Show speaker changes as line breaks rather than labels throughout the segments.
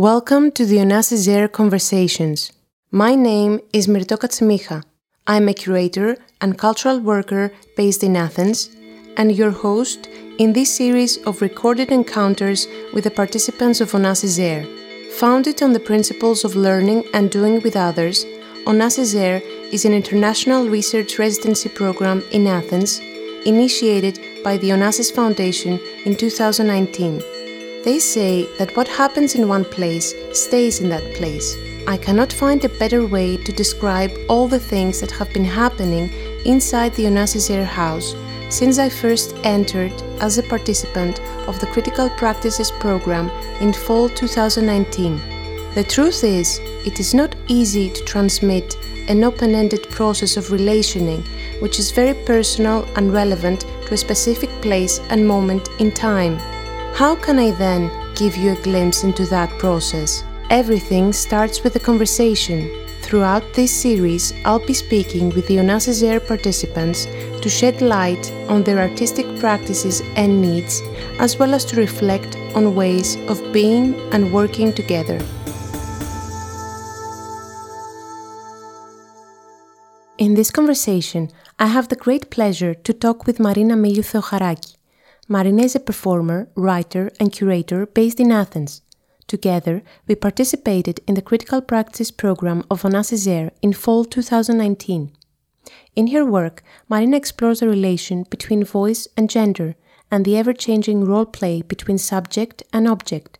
Welcome to the Onassis Air Conversations. My name is Mirto. I'm a curator and cultural worker based in Athens and your host in this series of recorded encounters with the participants of Onassis Air. Founded on the principles of learning and doing with others, Onassis Air is an international research residency program in Athens initiated by the Onassis Foundation in 2019. They say that what happens in one place stays in that place. I cannot find a better way to describe all the things that have been happening inside the Onassis Air House since I first entered as a participant of the Critical Practices program in fall 2019. The truth is, it is not easy to transmit an open ended process of relationing which is very personal and relevant to a specific place and moment in time. How can I then give you a glimpse into that process? Everything starts with a conversation. Throughout this series, I'll be speaking with the Onassis Air participants to shed light on their artistic practices and needs, as well as to reflect on ways of being and working together. In this conversation, I have the great pleasure to talk with Marina Miliou Theocharaki. Marina is a performer, writer, and curator based in Athens. Together, we participated in the Critical Practice program of Onassis Air in fall 2019. In her work, Marina explores the relation between voice and gender and the ever changing role play between subject and object.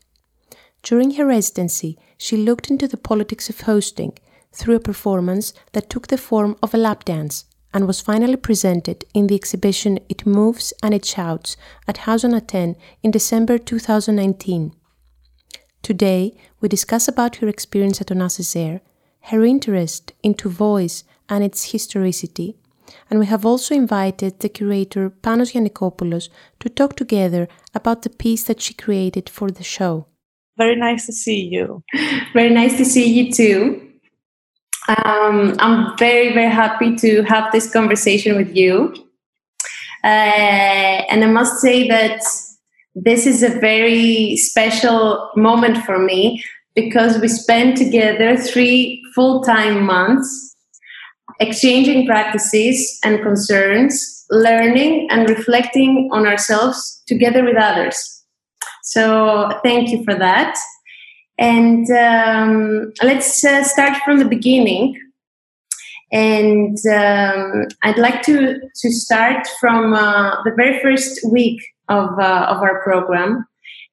During her residency, she looked into the politics of hosting through a performance that took the form of a lap dance and was finally presented in the exhibition It Moves and It Shouts at Haus N' Athen in December 2019. Today, we discuss about her experience at Onassis Air, her interest into voice and its historicity, and we have also invited the curator Panos Giannikopoulos to talk together about the piece that she created for the show.
Very nice to see you.
Very nice to see you too. Um, I'm very, very happy to have this conversation with you. Uh, and I must say that this is a very special moment for me because we spent together three full time months exchanging practices and concerns, learning and reflecting on ourselves together with others. So, thank you for that. And um, let's uh, start from the beginning. And um, I'd like to, to start from uh, the very first week of, uh, of our program,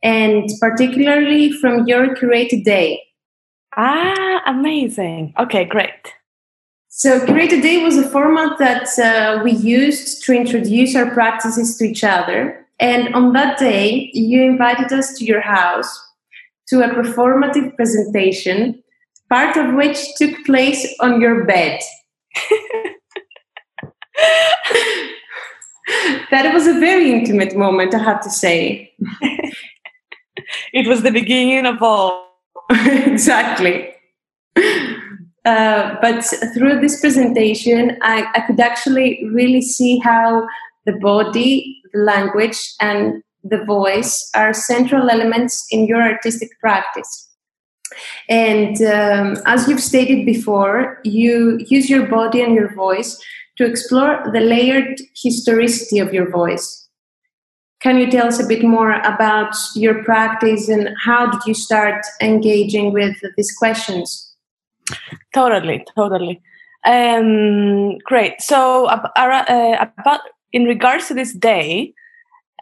and particularly from your curated day.
Ah, amazing. Okay, great.
So, Curated Day was a format that uh, we used to introduce our practices to each other. And on that day, you invited us to your house to a performative presentation, part of which took place on your bed. that was a very intimate moment, I have to say.
it was the beginning of all.
exactly. Uh, but through this presentation, I, I could actually really see how the body, the language, and the voice are central elements in your artistic practice. And um, as you've stated before, you use your body and your voice to explore the layered historicity of your voice. Can you tell us a bit more about your practice and how did you start engaging with these questions?
Totally, totally. Um, great. So, uh, about in regards to this day,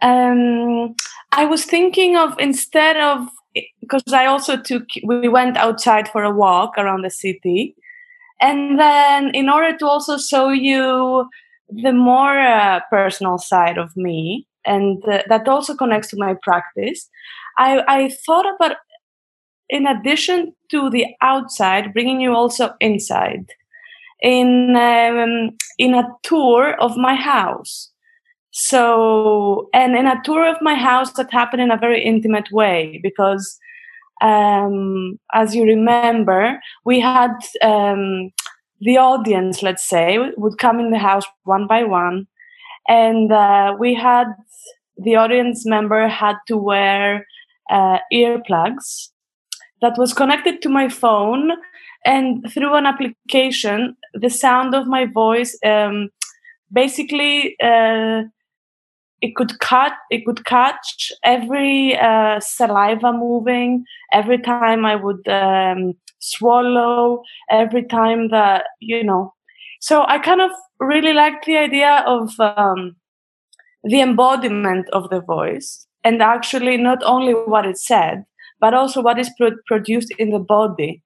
um, I was thinking of instead of because I also took we went outside for a walk around the city, and then in order to also show you the more uh, personal side of me, and uh, that also connects to my practice, I, I thought about in addition to the outside, bringing you also inside. In um, in a tour of my house so and in a tour of my house that happened in a very intimate way because um, as you remember we had um, the audience let's say would come in the house one by one. And uh, we had the audience member had to wear uh, earplugs that was connected to my phone. And through an application the sound of my voice um, basically uh, it could cut it could catch every uh, saliva moving every time i would um, swallow every time that you know. So i kind of really liked the idea of um, the embodiment of the voice and actually not only what it said but also what is pro- produced in the body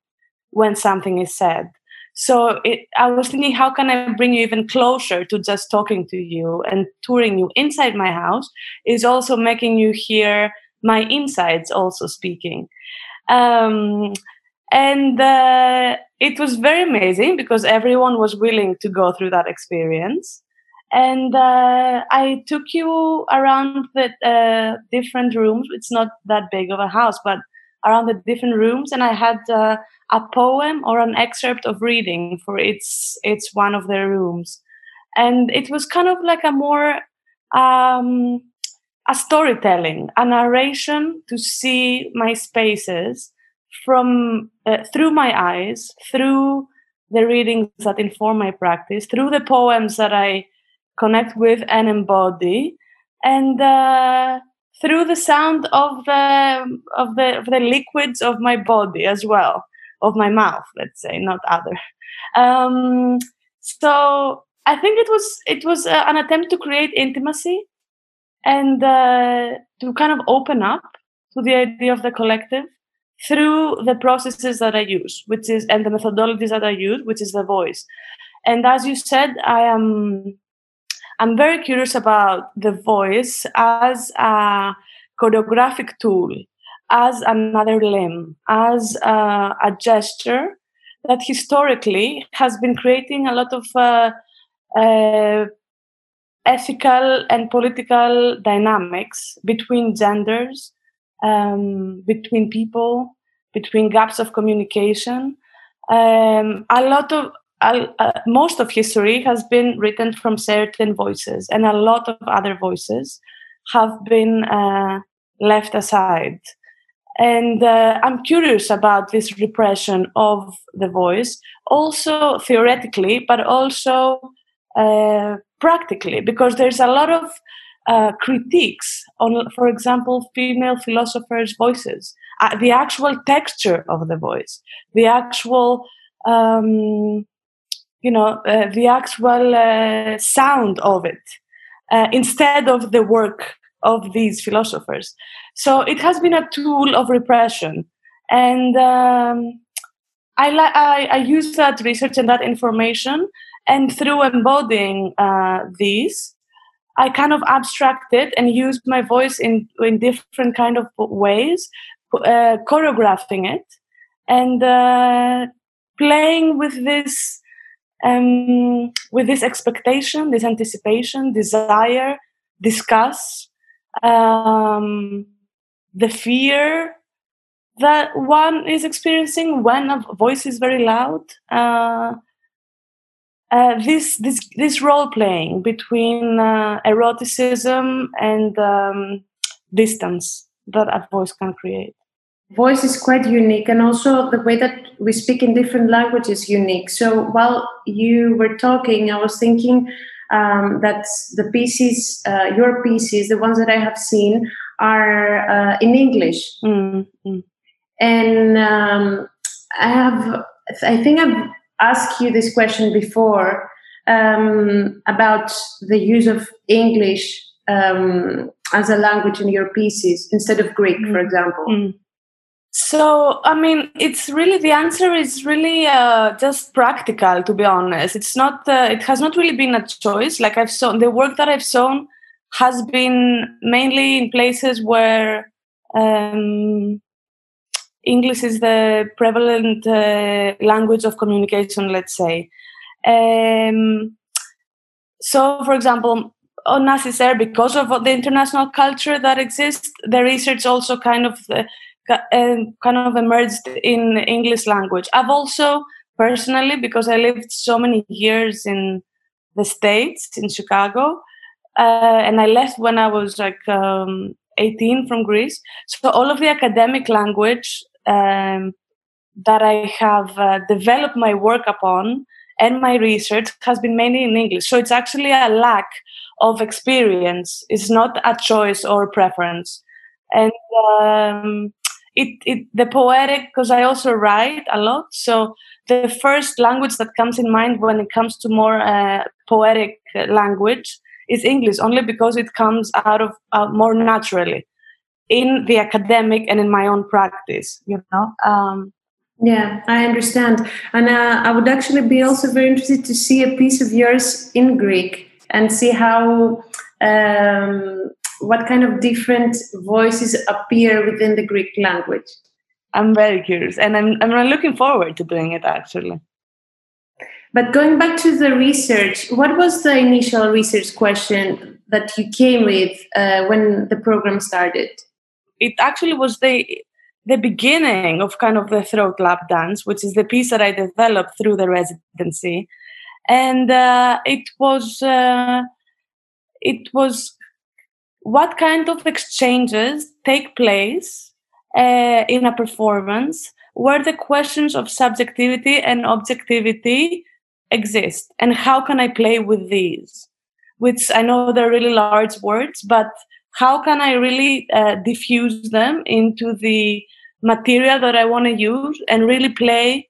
when something is said so it, i was thinking how can i bring you even closer to just talking to you and touring you inside my house is also making you hear my insides also speaking. Um, and uh, it was very amazing because everyone was willing to go through that experience. And uh, i took you around the uh, different rooms. It's not that big of a house but around the different rooms and i had uh, a poem or an excerpt of reading for its its one of their rooms. And it was kind of like a more um, a storytelling a narration to see my spaces from uh, through my eyes through the readings that inform my practice through the poems that i connect with and embody. And uh, through the sound of the of the of the liquids of my body as well of my mouth let's say not other um, so i think it was it was uh, an attempt to create intimacy and uh, to kind of open up to the idea of the collective through the processes that I use, which is and the methodologies that I use, which is the voice. And as you said, I am I'm very curious about the voice as a choreographic tool, as another limb, as a, gesture that historically has been creating a lot of uh, uh, ethical and political dynamics between genders um, between people, between gaps of communication. Um, a lot of uh, most of history has been written from certain voices, and a lot of other voices have been uh, left aside. And uh, I'm curious about this repression of the voice, also theoretically, but also uh, practically, because there's a lot of uh, critiques on, for example, female philosophers' voices, uh, the actual texture of the voice, the actual, um, you know, uh, the actual uh, sound of it, uh, instead of the work of these philosophers. So it has been a tool of repression, and um, I, li- I, I use that research and that information, and through embodying uh, these. I kind of abstract it and use my voice in in different kind of ways, uh, choreographing it and uh, playing with this um, with this expectation, this anticipation, desire, discuss um, the fear that one is experiencing when a voice is very loud. Uh, uh, this this this role playing between uh, eroticism and um, distance that a voice can create.
Voice is quite unique, and also the way that we speak in different languages unique. So while you were talking, I was thinking um, that the pieces, uh, your pieces, the ones that I have seen, are uh, in English,
mm-hmm.
and um, I have. I think I've asked you this question before um, about the use of English um, as a language in your pieces instead of Greek, mm. for example.
Mm. So, I mean, it's really the answer is really uh, just practical, to be honest. It's not, uh, it has not really been a choice. Like I've shown, the work that I've shown has been mainly in places where um, English is the prevalent uh, language of communication, let's say. Um, so, for example, Onassis, because of the international culture that exists, the research also kind of uh, kind of emerged in English language. I've also personally, because I lived so many years in the States, in Chicago, uh, and I left when I was like um, 18 from Greece. So all of the academic language um, that I have uh, developed my work upon and my research has been mainly in English. So it's actually a lack of experience. It's not a choice or preference. And um, it, it the poetic because I also write a lot. So the first language that comes in mind when it comes to more uh, poetic language is English, only because it comes out of uh, more naturally in the academic and in my own practice. You know. Um,
yeah, I understand, and uh, I would actually be also very interested to see a piece of yours in Greek and see how um, what kind of different voices appear within the Greek language.
I'm very curious, and I'm I'm looking forward to doing it actually.
But going back to the research, what was the initial research question that you came with uh, when the program started?
It actually was the the beginning of kind of the throat lap dance, which is the piece that I developed through the residency, and uh, it was uh, it was what kind of exchanges take place uh, in a performance where the questions of subjectivity and objectivity exist? And how can i play with these? Which i know they're really large words but how can i really uh, diffuse them into the material that i want to use and really play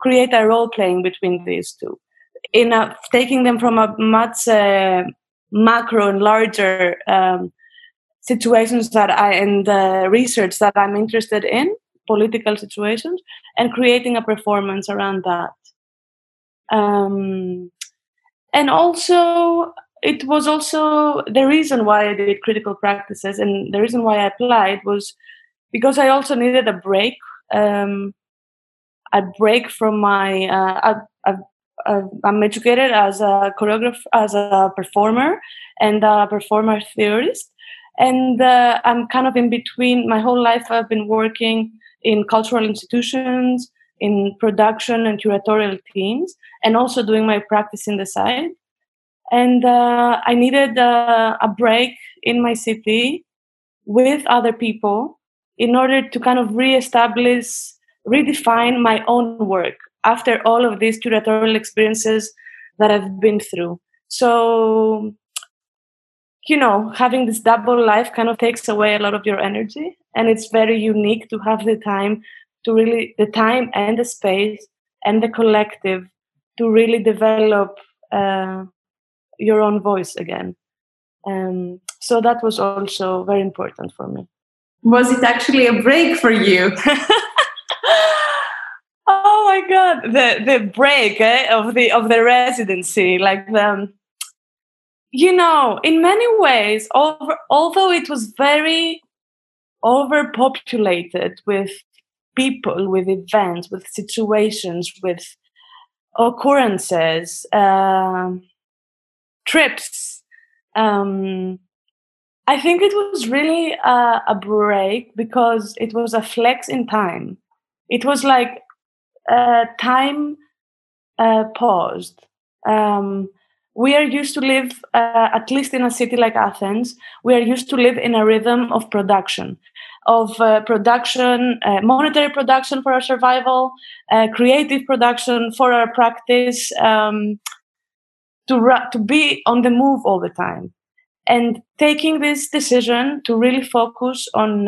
create a role playing between these two? In a, taking them from a much uh, macro and larger um, situations that I and the research that I'm interested in, political situations, and creating a performance around that. Um, and also, it was also the reason why I did critical practices, and the reason why I applied was because I also needed a break. Um, a break from my uh, uh, I'm educated as a choreographer, as a performer, and a performer theorist. And uh, I'm kind of in between. My whole life, I've been working in cultural institutions, in production and curatorial teams, and also doing my practice in the side. And uh, I needed uh, a break in my city with other people in order to kind of reestablish, redefine my own work after all of these curatorial experiences that I've been through. So, you know, having this double life kind of takes away a lot of your energy. And it's very unique to have the time to really, the time and the space and the collective to really develop uh, your own voice again. Um, so that was also very important for me.
Was it actually a break for you?
my god the the break eh, of the of the residency like the um, you know in many ways over, although it was very overpopulated with people with events with situations with occurrences uh, trips um, i think it was really a, a break because it was a flex in time. It was like uh, time uh, paused. Um, we are used to live, uh, at least in a city like Athens, we are used to live in a rhythm of production, of uh, production, uh, monetary production for our survival, uh, creative production for our practice, um, to, ra- to be on the move all the time. And taking this decision to really focus on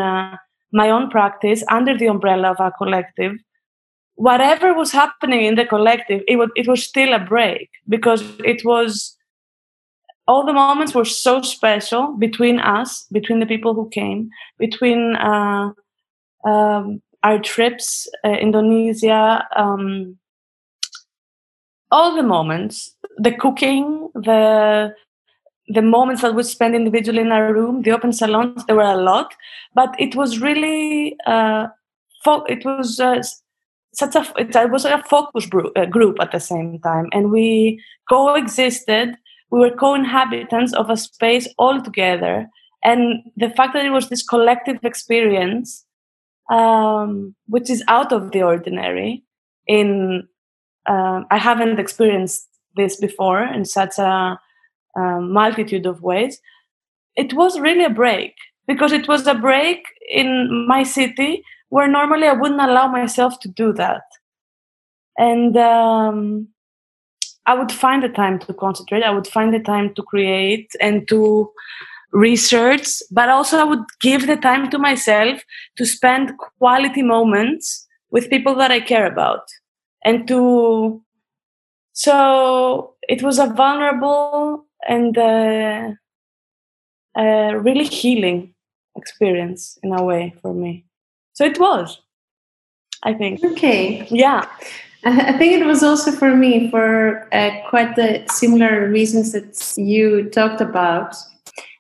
my own practice under the umbrella of our collective whatever was happening in the collective, it was, it was still a break because it was all the moments were so special between us, between the people who came, between uh, um, our trips, uh, Indonesia, um, all the moments, the cooking, the the moments that we spent individually in our room, the open salons, there were a lot, but it was really uh, fo- it was uh, such a it was a focus uh, group at the same time. And we coexisted. We were co-inhabitants of a space all together and the fact that it was this collective experience um, which is out of the ordinary in uh, i haven't experienced this before in such a, a multitude of ways. It was really a break because it was a break in my city where normally I wouldn't allow myself to do that. And um, I would find the time to concentrate. I would find the time to create and to research, but also I would give the time to myself to spend quality moments with people that I care about and to. So it was a vulnerable and uh, uh, really healing experience in a way for me. So it was, I think.
Okay.
Yeah.
I think it was also for me for uh, quite the similar reasons that you talked about,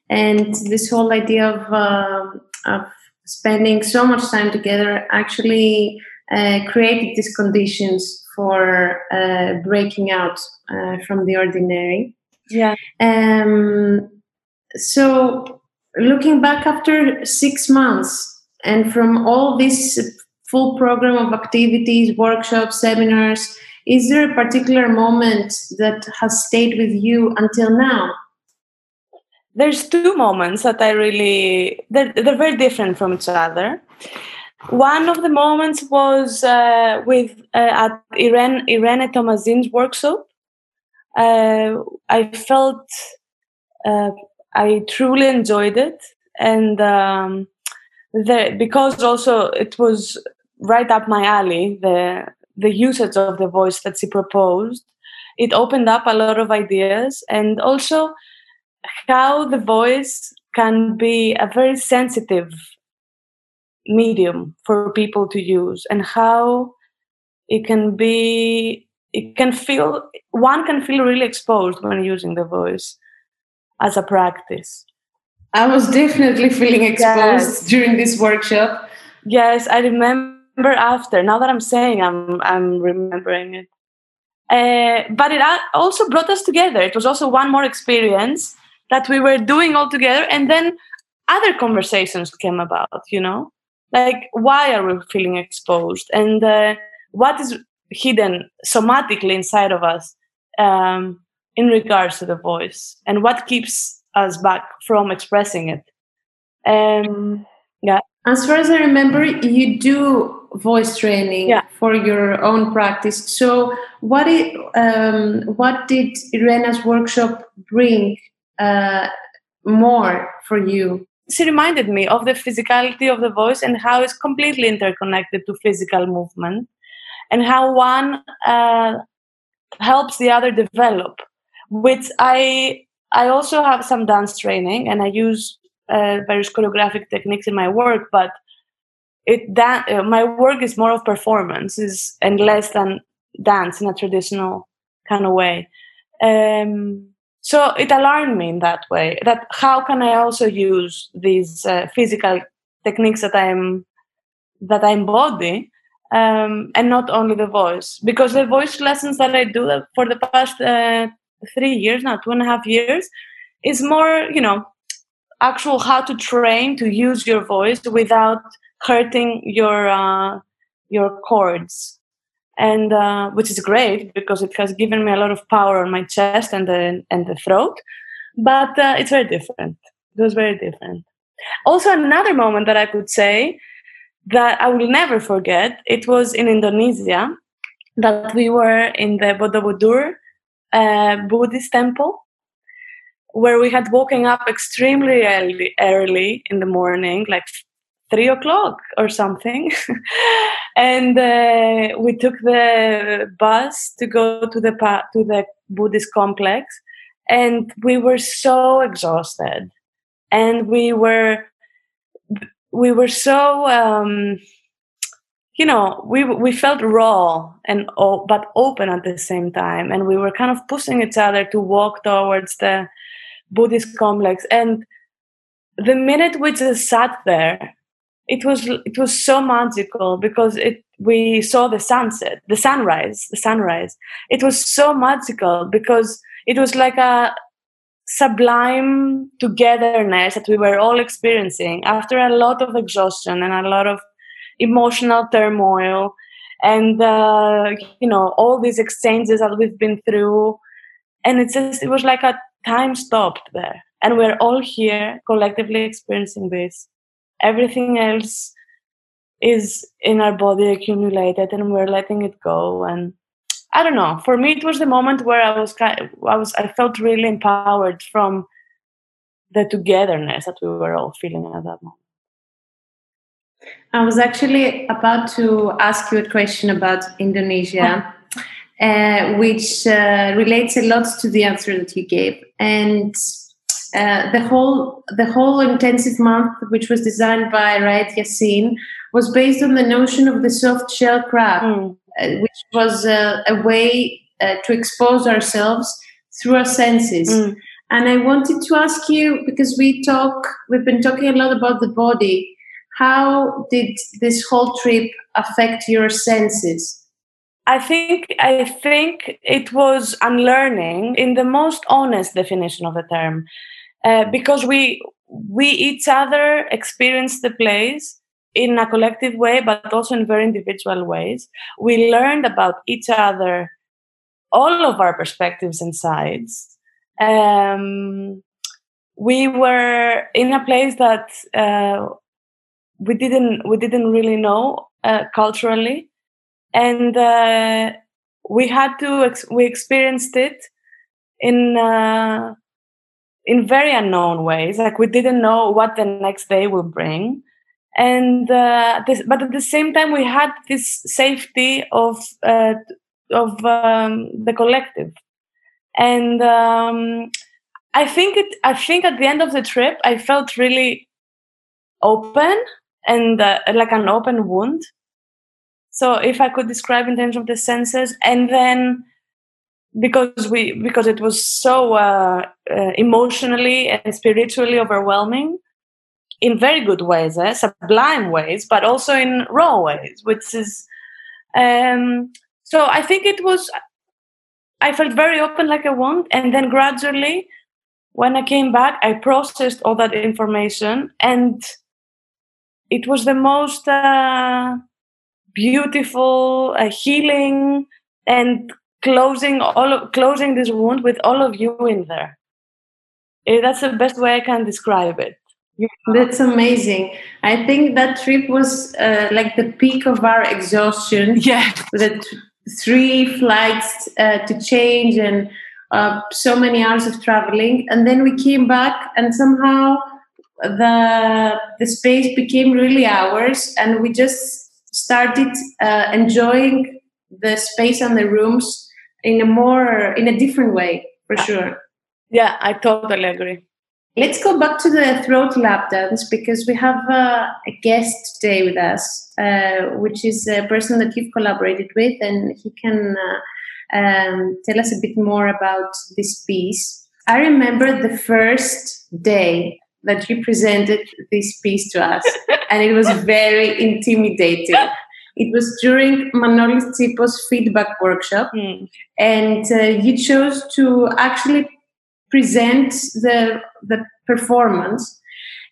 and this whole idea of um, of spending so much time together actually uh, created these conditions for uh, breaking out uh, from the ordinary.
Yeah.
Um, so, looking back after six months, and from all this full program of activities, workshops, seminars, is there a particular moment that has stayed with you until now?
There's two moments that I really they're, they're very different from each other. One of the moments was uh, with uh, at Irena Irena Tomazin's workshop. Uh, I felt uh, I truly enjoyed it, and um, the, because also it was right up my alley the the usage of the voice that she proposed it opened up a lot of ideas and also how the voice can be a very sensitive medium for people to use and how it can be it can feel one can feel really exposed when using the voice as a practice
i was definitely feeling exposed yes. during this workshop
yes i remember after. Now that I'm saying, I'm I'm remembering it. Uh, but it also brought us together. It was also one more experience that we were doing all together, and then other conversations came about. You know, like why are we feeling exposed, and uh, what is hidden somatically inside of us um, in regards to the voice, and what keeps us back from expressing it. Um, yeah.
As far as I remember, you do voice training
yeah.
for your own practice. So, what it, um, what did Irena's workshop bring uh, more for you?
She reminded me of the physicality of the voice and how it's completely interconnected to physical movement, and how one uh, helps the other develop. Which I I also have some dance training, and I use uh, various choreographic techniques in my work, but it that uh, my work is more of performances and less than dance in a traditional kind of way. Um, so it alarmed me in that way that how can i also use these uh, physical techniques that i'm that i embody um, and not only the voice? Because the voice lessons that i do for the past uh, three years now two and a half years is more you know actual how to train to use your voice without hurting your uh, your cords and uh, which is great because it has given me a lot of power on my chest and the and the throat but uh, it's very different. It was very different. Also another moment that i could say that i will never forget it was in indonesia that we were in the borobudur uh, buddhist temple where we had woken up extremely early, early in the morning like three o'clock or something. and uh, we took the bus to go to the to the Buddhist complex, and we were so exhausted, and we were we were so. Um, you know, we we felt raw and but open at the same time, and we were kind of pushing each other to walk towards the Buddhist complex. And the minute we just sat there it was it was so magical because it we saw the sunset the sunrise the sunrise it was so magical because it was like a sublime togetherness that we were all experiencing after a lot of exhaustion and a lot of emotional turmoil and uh, you know all these exchanges that we've been through. And it just it was like a time stopped there. And we're all here collectively experiencing this. Everything else is in our body accumulated and we're letting it go. And i don't know. For me it was the moment where i was kind of, i was i felt really empowered from the togetherness that we were all feeling at that moment
i was actually about to ask you a question about indonesia uh, which uh, relates a lot to the answer that you gave and uh, the whole the whole intensive month, which was designed by Raed Yassin, was based on the notion of the soft shell crab, mm. which was uh, a way uh, to expose ourselves through our senses. Mm. And I wanted to ask you because we talk, we've been talking a lot about the body. How did this whole trip affect your senses?
I think I think it was unlearning in the most honest definition of the term. Uh, because we we each other experience the place in a collective way, but also in very individual ways. We learned about each other, all of our perspectives and sides. Um, we were in a place that uh, we didn't we didn't really know uh, culturally, and uh, we had to ex- we experienced it in uh, in very unknown ways. Like we didn't know what the next day will bring. And uh, this, but at the same time, we had this safety of uh, of um, the collective, and um, I think it. I think at the end of the trip, I felt really open and uh, like an open wound. So, if I could describe in terms of the senses, and then because we because it was so uh, uh, emotionally and spiritually overwhelming in very good ways eh? sublime ways but also in raw ways which is um, so i think it was i felt very open like a wound and then gradually when i came back i processed all that information and it was the most uh, beautiful uh, healing and closing all of, closing this wound with all of you in there. Eh, that's the best way I can describe it.
That's amazing. I think that trip was uh, like the peak of our exhaustion.
Yeah,
the three flights uh, to change and uh, so many hours of traveling, and then we came back, and somehow the the space became really ours, and we just started uh, enjoying the space and the rooms in a more in a different way for sure.
Yeah i totally agree.
Let's go back to the throat lap dance because we have uh, a guest today with us uh, which is a person that you've collaborated with and he can uh, um, tell us a bit more about this piece. I remember the first day that you presented this piece to us and it was very intimidating it was during Manolis Tsipos feedback workshop, mm. and uh, you chose to actually present the the performance.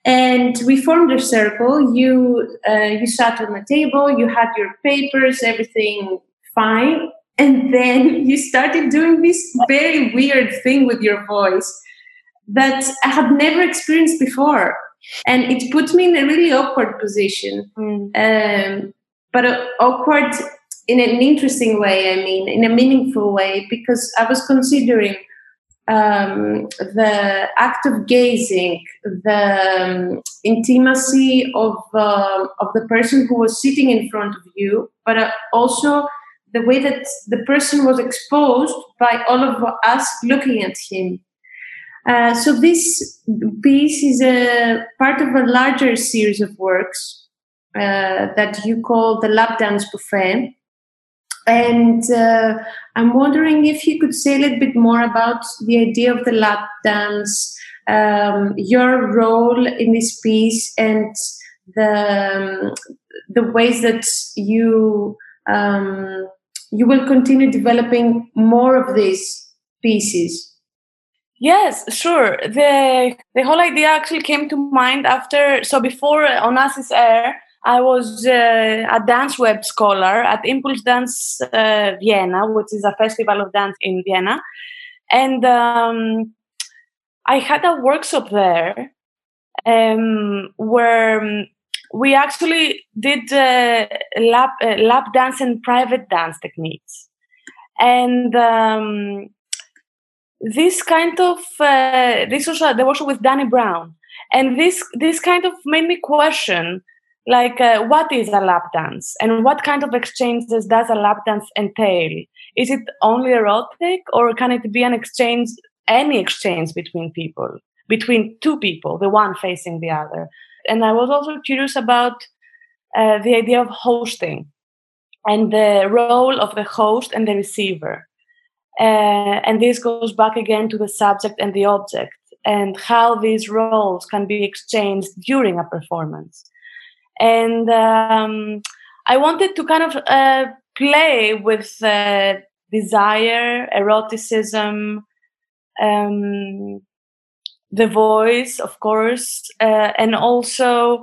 And we formed a circle. You uh, you sat on the table. You had your papers, everything fine, and then you started doing this very weird thing with your voice that I had never experienced before and it put me in a really awkward position mm. um, but uh, awkward in an interesting way. I mean, in a meaningful way, because I was considering um, the act of gazing, the um, intimacy of uh, of the person who was sitting in front of you, but uh, also the way that the person was exposed by all of us looking at him. Uh, so this piece is a part of a larger series of works uh, that you call the lap dance buffet. And uh, I'm wondering if you could say a little bit more about the idea of the lap dance, um, your role in this piece, and the um, the ways that you um, you will continue developing more of these pieces.
Yes, sure. The the whole idea actually came to mind after so before Onassis Air, I was uh, a danceWEB scholar at ImPulsTanz uh, Vienna, which is a festival of dance in Vienna. And um, I had a workshop there um, where um, we actually did uh, lap uh, lap dance and private dance techniques, and um, this kind of uh, this was uh, the workshop with Danny Brown, and this this kind of made me question like uh, what is a lap dance? And what kind of exchanges does a lap dance entail? Is it only erotic or can it be an exchange any exchange between people between two people the one facing the other? And i was also curious about uh, the idea of hosting and the role of the host and the receiver uh, and this goes back again to the subject and the object and how these roles can be exchanged during a performance. And um, i wanted to kind of uh, play with uh, desire eroticism um, the voice of course uh, and also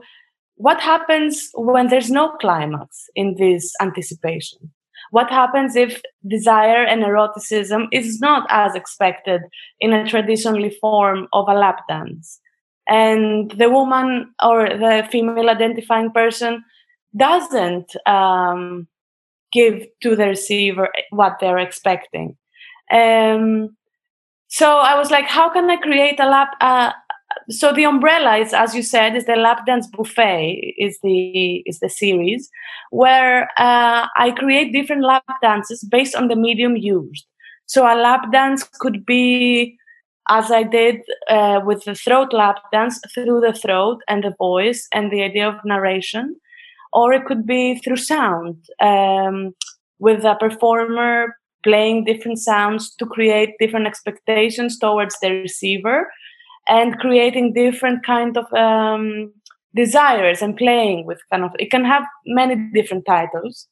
what happens when there's no climax in this anticipation what happens if desire and eroticism is not as expected in a traditionally form of a lap dance? And the woman or the female identifying person doesn't um, give to the receiver what they're expecting. Um, so i was like how can i create a lap uh, so the umbrella is as you said is the lap dance buffet is the is the series where uh, i create different lap dances based on the medium used. So a lap dance could be as I did uh, with the throat lap dance, through the throat and the voice and the idea of narration, or it could be through sound, um, with a performer playing different sounds to create different expectations towards the receiver, and creating different kind of um, desires and playing with kind of it can have many different titles.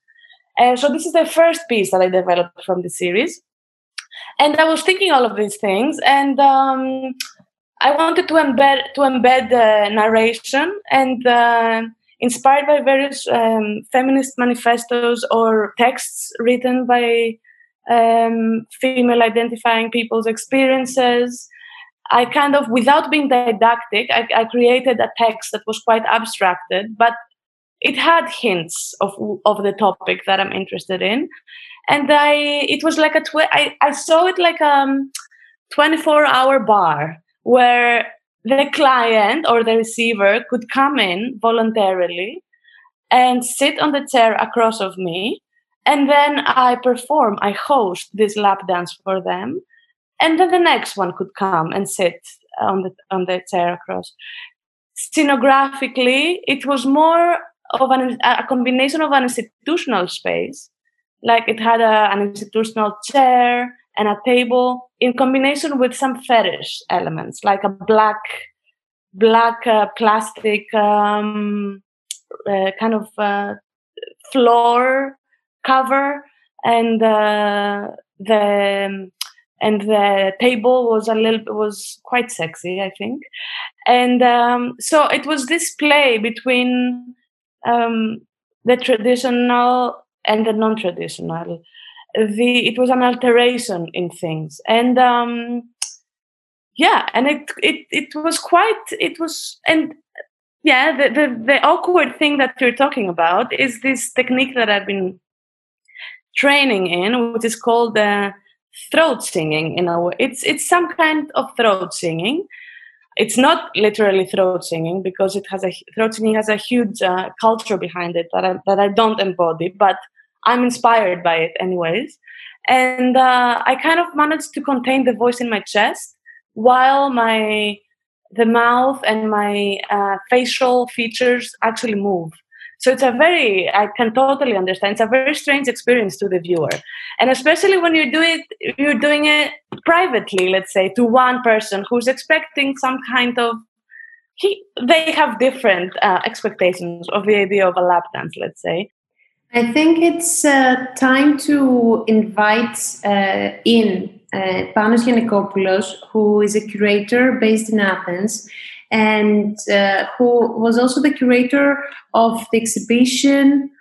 Uh, so this is the first piece that I developed from the series and I was thinking all of these things, and um, I wanted to embed to embed the narration and. Uh, inspired by various um, feminist manifestos or texts written by um, female identifying people's experiences. I kind of, without being didactic, I, I, created a text that was quite abstracted, but it had hints of, of the topic that I'm interested in. And I it was like a tw- I, I saw it like a um, 24 hour bar where the client or the receiver could come in voluntarily and sit on the chair across of me. And then I perform I host this lap dance for them and then the next one could come and sit on the on the chair across scenographically it was more of an, a combination of an institutional space like it had a, an institutional chair and a table in combination with some fetish elements like a black black uh, plastic um, uh, kind of uh, floor cover and uh, the and the table was a little was quite sexy i think. And um, so it was this play between um, the traditional and the non-traditional. The it was an alteration in things. And um yeah and it it it was quite it was and yeah the the, the awkward thing that you're talking about is this technique that i've been training in which is called uh, throat singing in a way it's it's some kind of throat singing it's not literally throat singing because it has a throat singing has a huge uh, culture behind it that I, that I don't embody but I'm inspired by it anyways. And uh, I kind of managed to contain the voice in my chest while my the mouth and my uh, facial features actually move. So it's a very, I can totally understand. It's a very strange experience to the viewer, and especially when you do it, you're doing it privately. Let's say to one person who's expecting some kind of, he, they have different uh, expectations of the idea of a lap dance. Let's say,
I think it's uh, time to invite uh, in uh, Panos Giannikopoulos, who is a curator based in Athens and uh, who was also the curator of the exhibition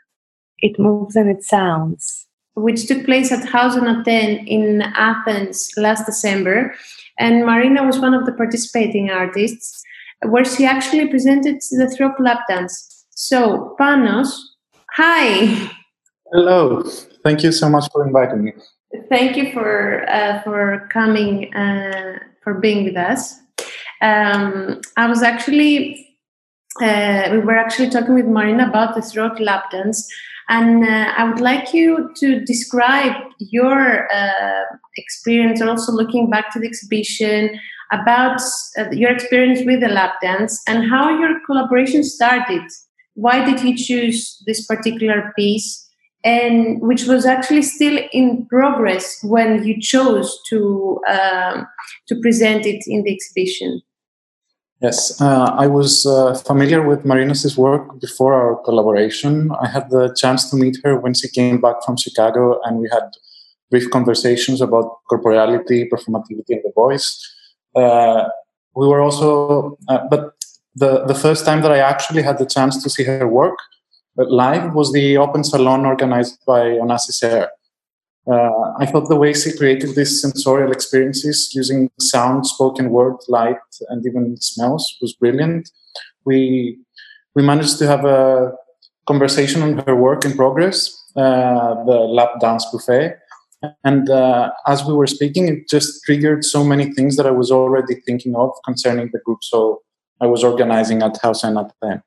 It Moves and It Sounds,
which took place at House Aten in Athens last December. And Marina was one of the participating artists, where she actually presented the throat lap dance So, Panos, hi.
Hello. Thank you so much for inviting me.
Thank you for uh, for coming uh, for being with us. Um, I was actually uh, we were actually talking with Marina about the throat lap dance, and uh, I would like you to describe your uh, experience, also looking back to the exhibition, about uh, your experience with the lap dance and how your collaboration started. Why did you choose this particular piece? And which was actually still in progress when you chose to um, to present it in the exhibition.
Yes, uh, I was uh, familiar with Marina's work before our collaboration. I had the chance to meet her when she came back from Chicago, and we had brief conversations about corporeality, performativity, and the voice. Uh, we were also, uh, but the, the first time that I actually had the chance to see her work live was the open salon organized by Onassis Air. Uh, I thought the way she created these sensorial experiences using sound, spoken word, light, and even smells was brilliant. We we managed to have a conversation on her work in progress, uh, the lap dance buffet, and uh, as we were speaking, it just triggered so many things that I was already thinking of concerning the group. So I was organizing at House and at then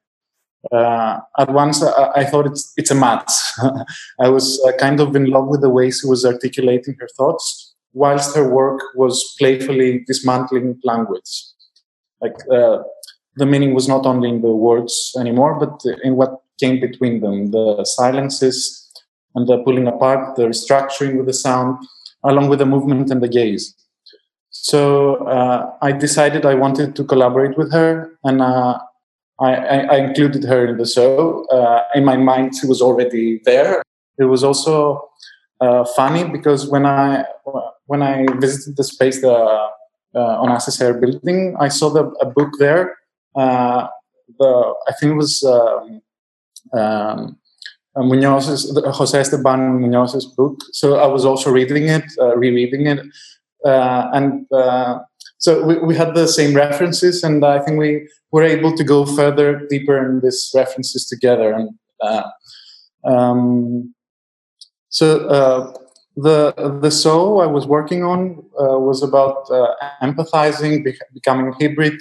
uh, at once I, I, thought it's it's a match. I was uh, kind of in love with the way she was articulating her thoughts, whilst her work was playfully dismantling language. Like uh, the meaning was not only in the words anymore, but in what came between them, the silences and the pulling apart, the restructuring with the sound, along with the movement and the gaze. So uh, I decided I wanted to collaborate with her, and uh, I, I, included her in the show. Uh, in my mind, she was already there. It was also uh, funny because when I when I visited the space, the uh, Onassis Air building, I saw the, a book there. Uh, the I think it was um, um, Munoz's, Jose Esteban Munoz's book. So I was also reading it, uh, rereading it, uh, and so we, we had the same references, and I think we were able to go further, deeper in these references together. And uh, um, so uh, the the show I was working on uh, was about uh, empathizing, be- becoming hybrid,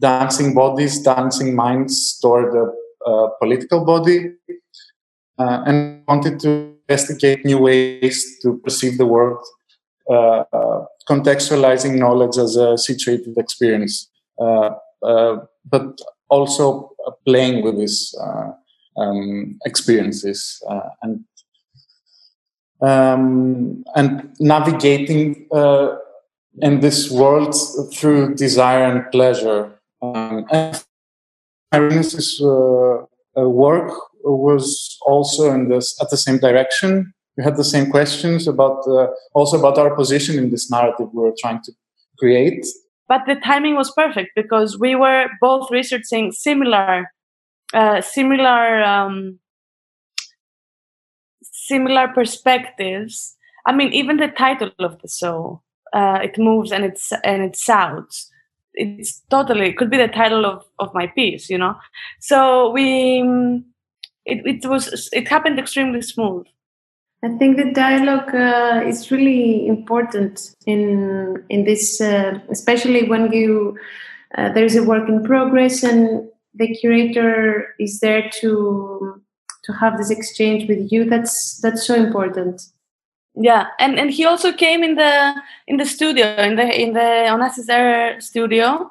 dancing bodies, dancing minds toward the uh, political body, uh, and wanted to investigate new ways to perceive the world contextualizing knowledge as a situated experience, uh, but also playing with these um, experiences and um, and navigating uh, in this world through desire and pleasure. Um, and uh, work was also in this at the same direction we had the same questions about uh, also about our position in this narrative we were trying to create.
But the timing was perfect because we were both researching similar, uh, similar, um, similar perspectives. I mean, even the title of the show, uh, it moves and it's and it sounds. It's totally it could be the title of of my piece, you know. So we, it, it was it happened extremely smooth
I think the dialogue uh, is really important in in this, uh, especially when you uh, there is a work in progress and the curator is there to to have this exchange with you. That's that's so important.
Yeah, and and he also came in the in the studio in the in the Air studio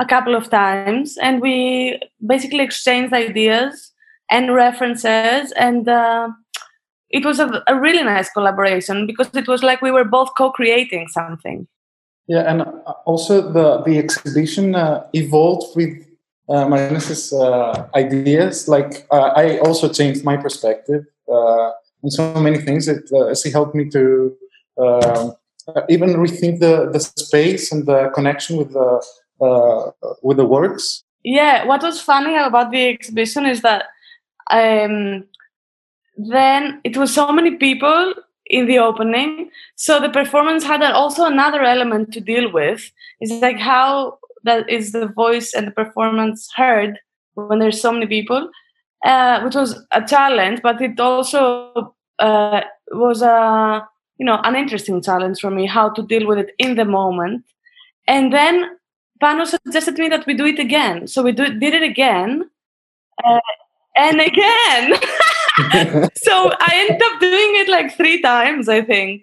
a couple of times, and we basically exchanged ideas and references and uh, it was a, a really nice collaboration because it was like we were both co-creating something.
Yeah and uh, also the the exhibition uh, evolved with uh, Marina's uh, ideas. Like uh, i also changed my perspective uh, on so many things that uh, she helped me to um, even rethink the the space and the connection with the with the works.
Yeah what was funny about the exhibition is that um, then it was so many people in the opening so the performance had also another element to deal with it's like how that is the voice and the performance heard when there's so many people uh, which was a challenge, but it also uh, was a you know an interesting challenge for me how to deal with it in the moment. And then Pano suggested to me that we do it again, so we do, did it again uh, and again. so I ended up doing it like three times, I think,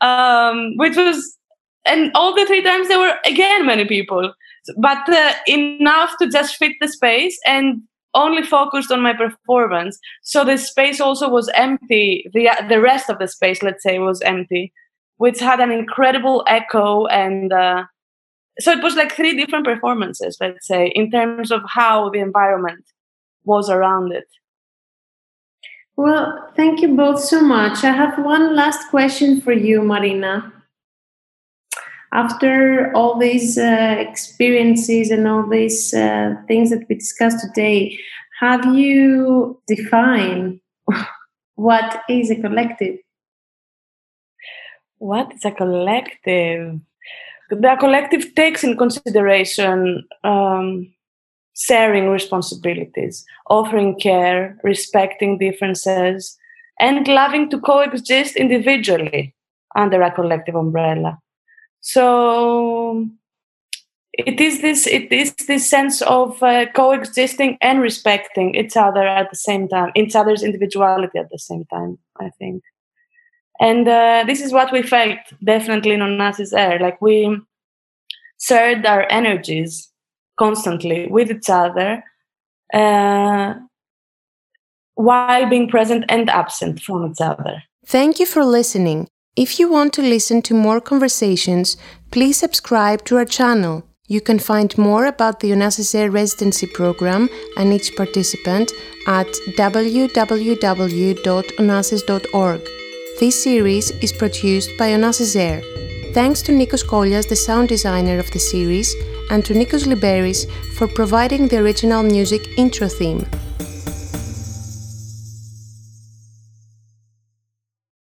um, which was, and all the three times there were again many people, but uh, enough to just fit the space and only focused on my performance. So the space also was empty. The the rest of the space, let's say, was empty, which had an incredible echo and. Uh, so it was like three different performances, let's say, in terms of how the environment was around it.
Well, thank you both so much. I have one last question for you, Marina. After all these uh, experiences and all these uh, things that we discussed today, have you defined what is a collective?
What is a collective? The collective takes in consideration um, sharing responsibilities, offering care, respecting differences, and loving to coexist individually under a collective umbrella. So it is this it is this sense of uh, coexisting and respecting each other at the same time, each other's individuality at the same time. I think, and uh, this is what we felt definitely in Onassis Air. Like we shared our energies constantly with each other uh, while being present and absent from each other.
Thank you for listening. If you want to listen to more conversations, please subscribe to our channel. You can find more about the Air residency program and each participant at www.onassis.org. This series is produced by Air. Thanks to Nikos Kolias, the sound designer of the series, and to Nikos Liberis for providing the original music intro theme.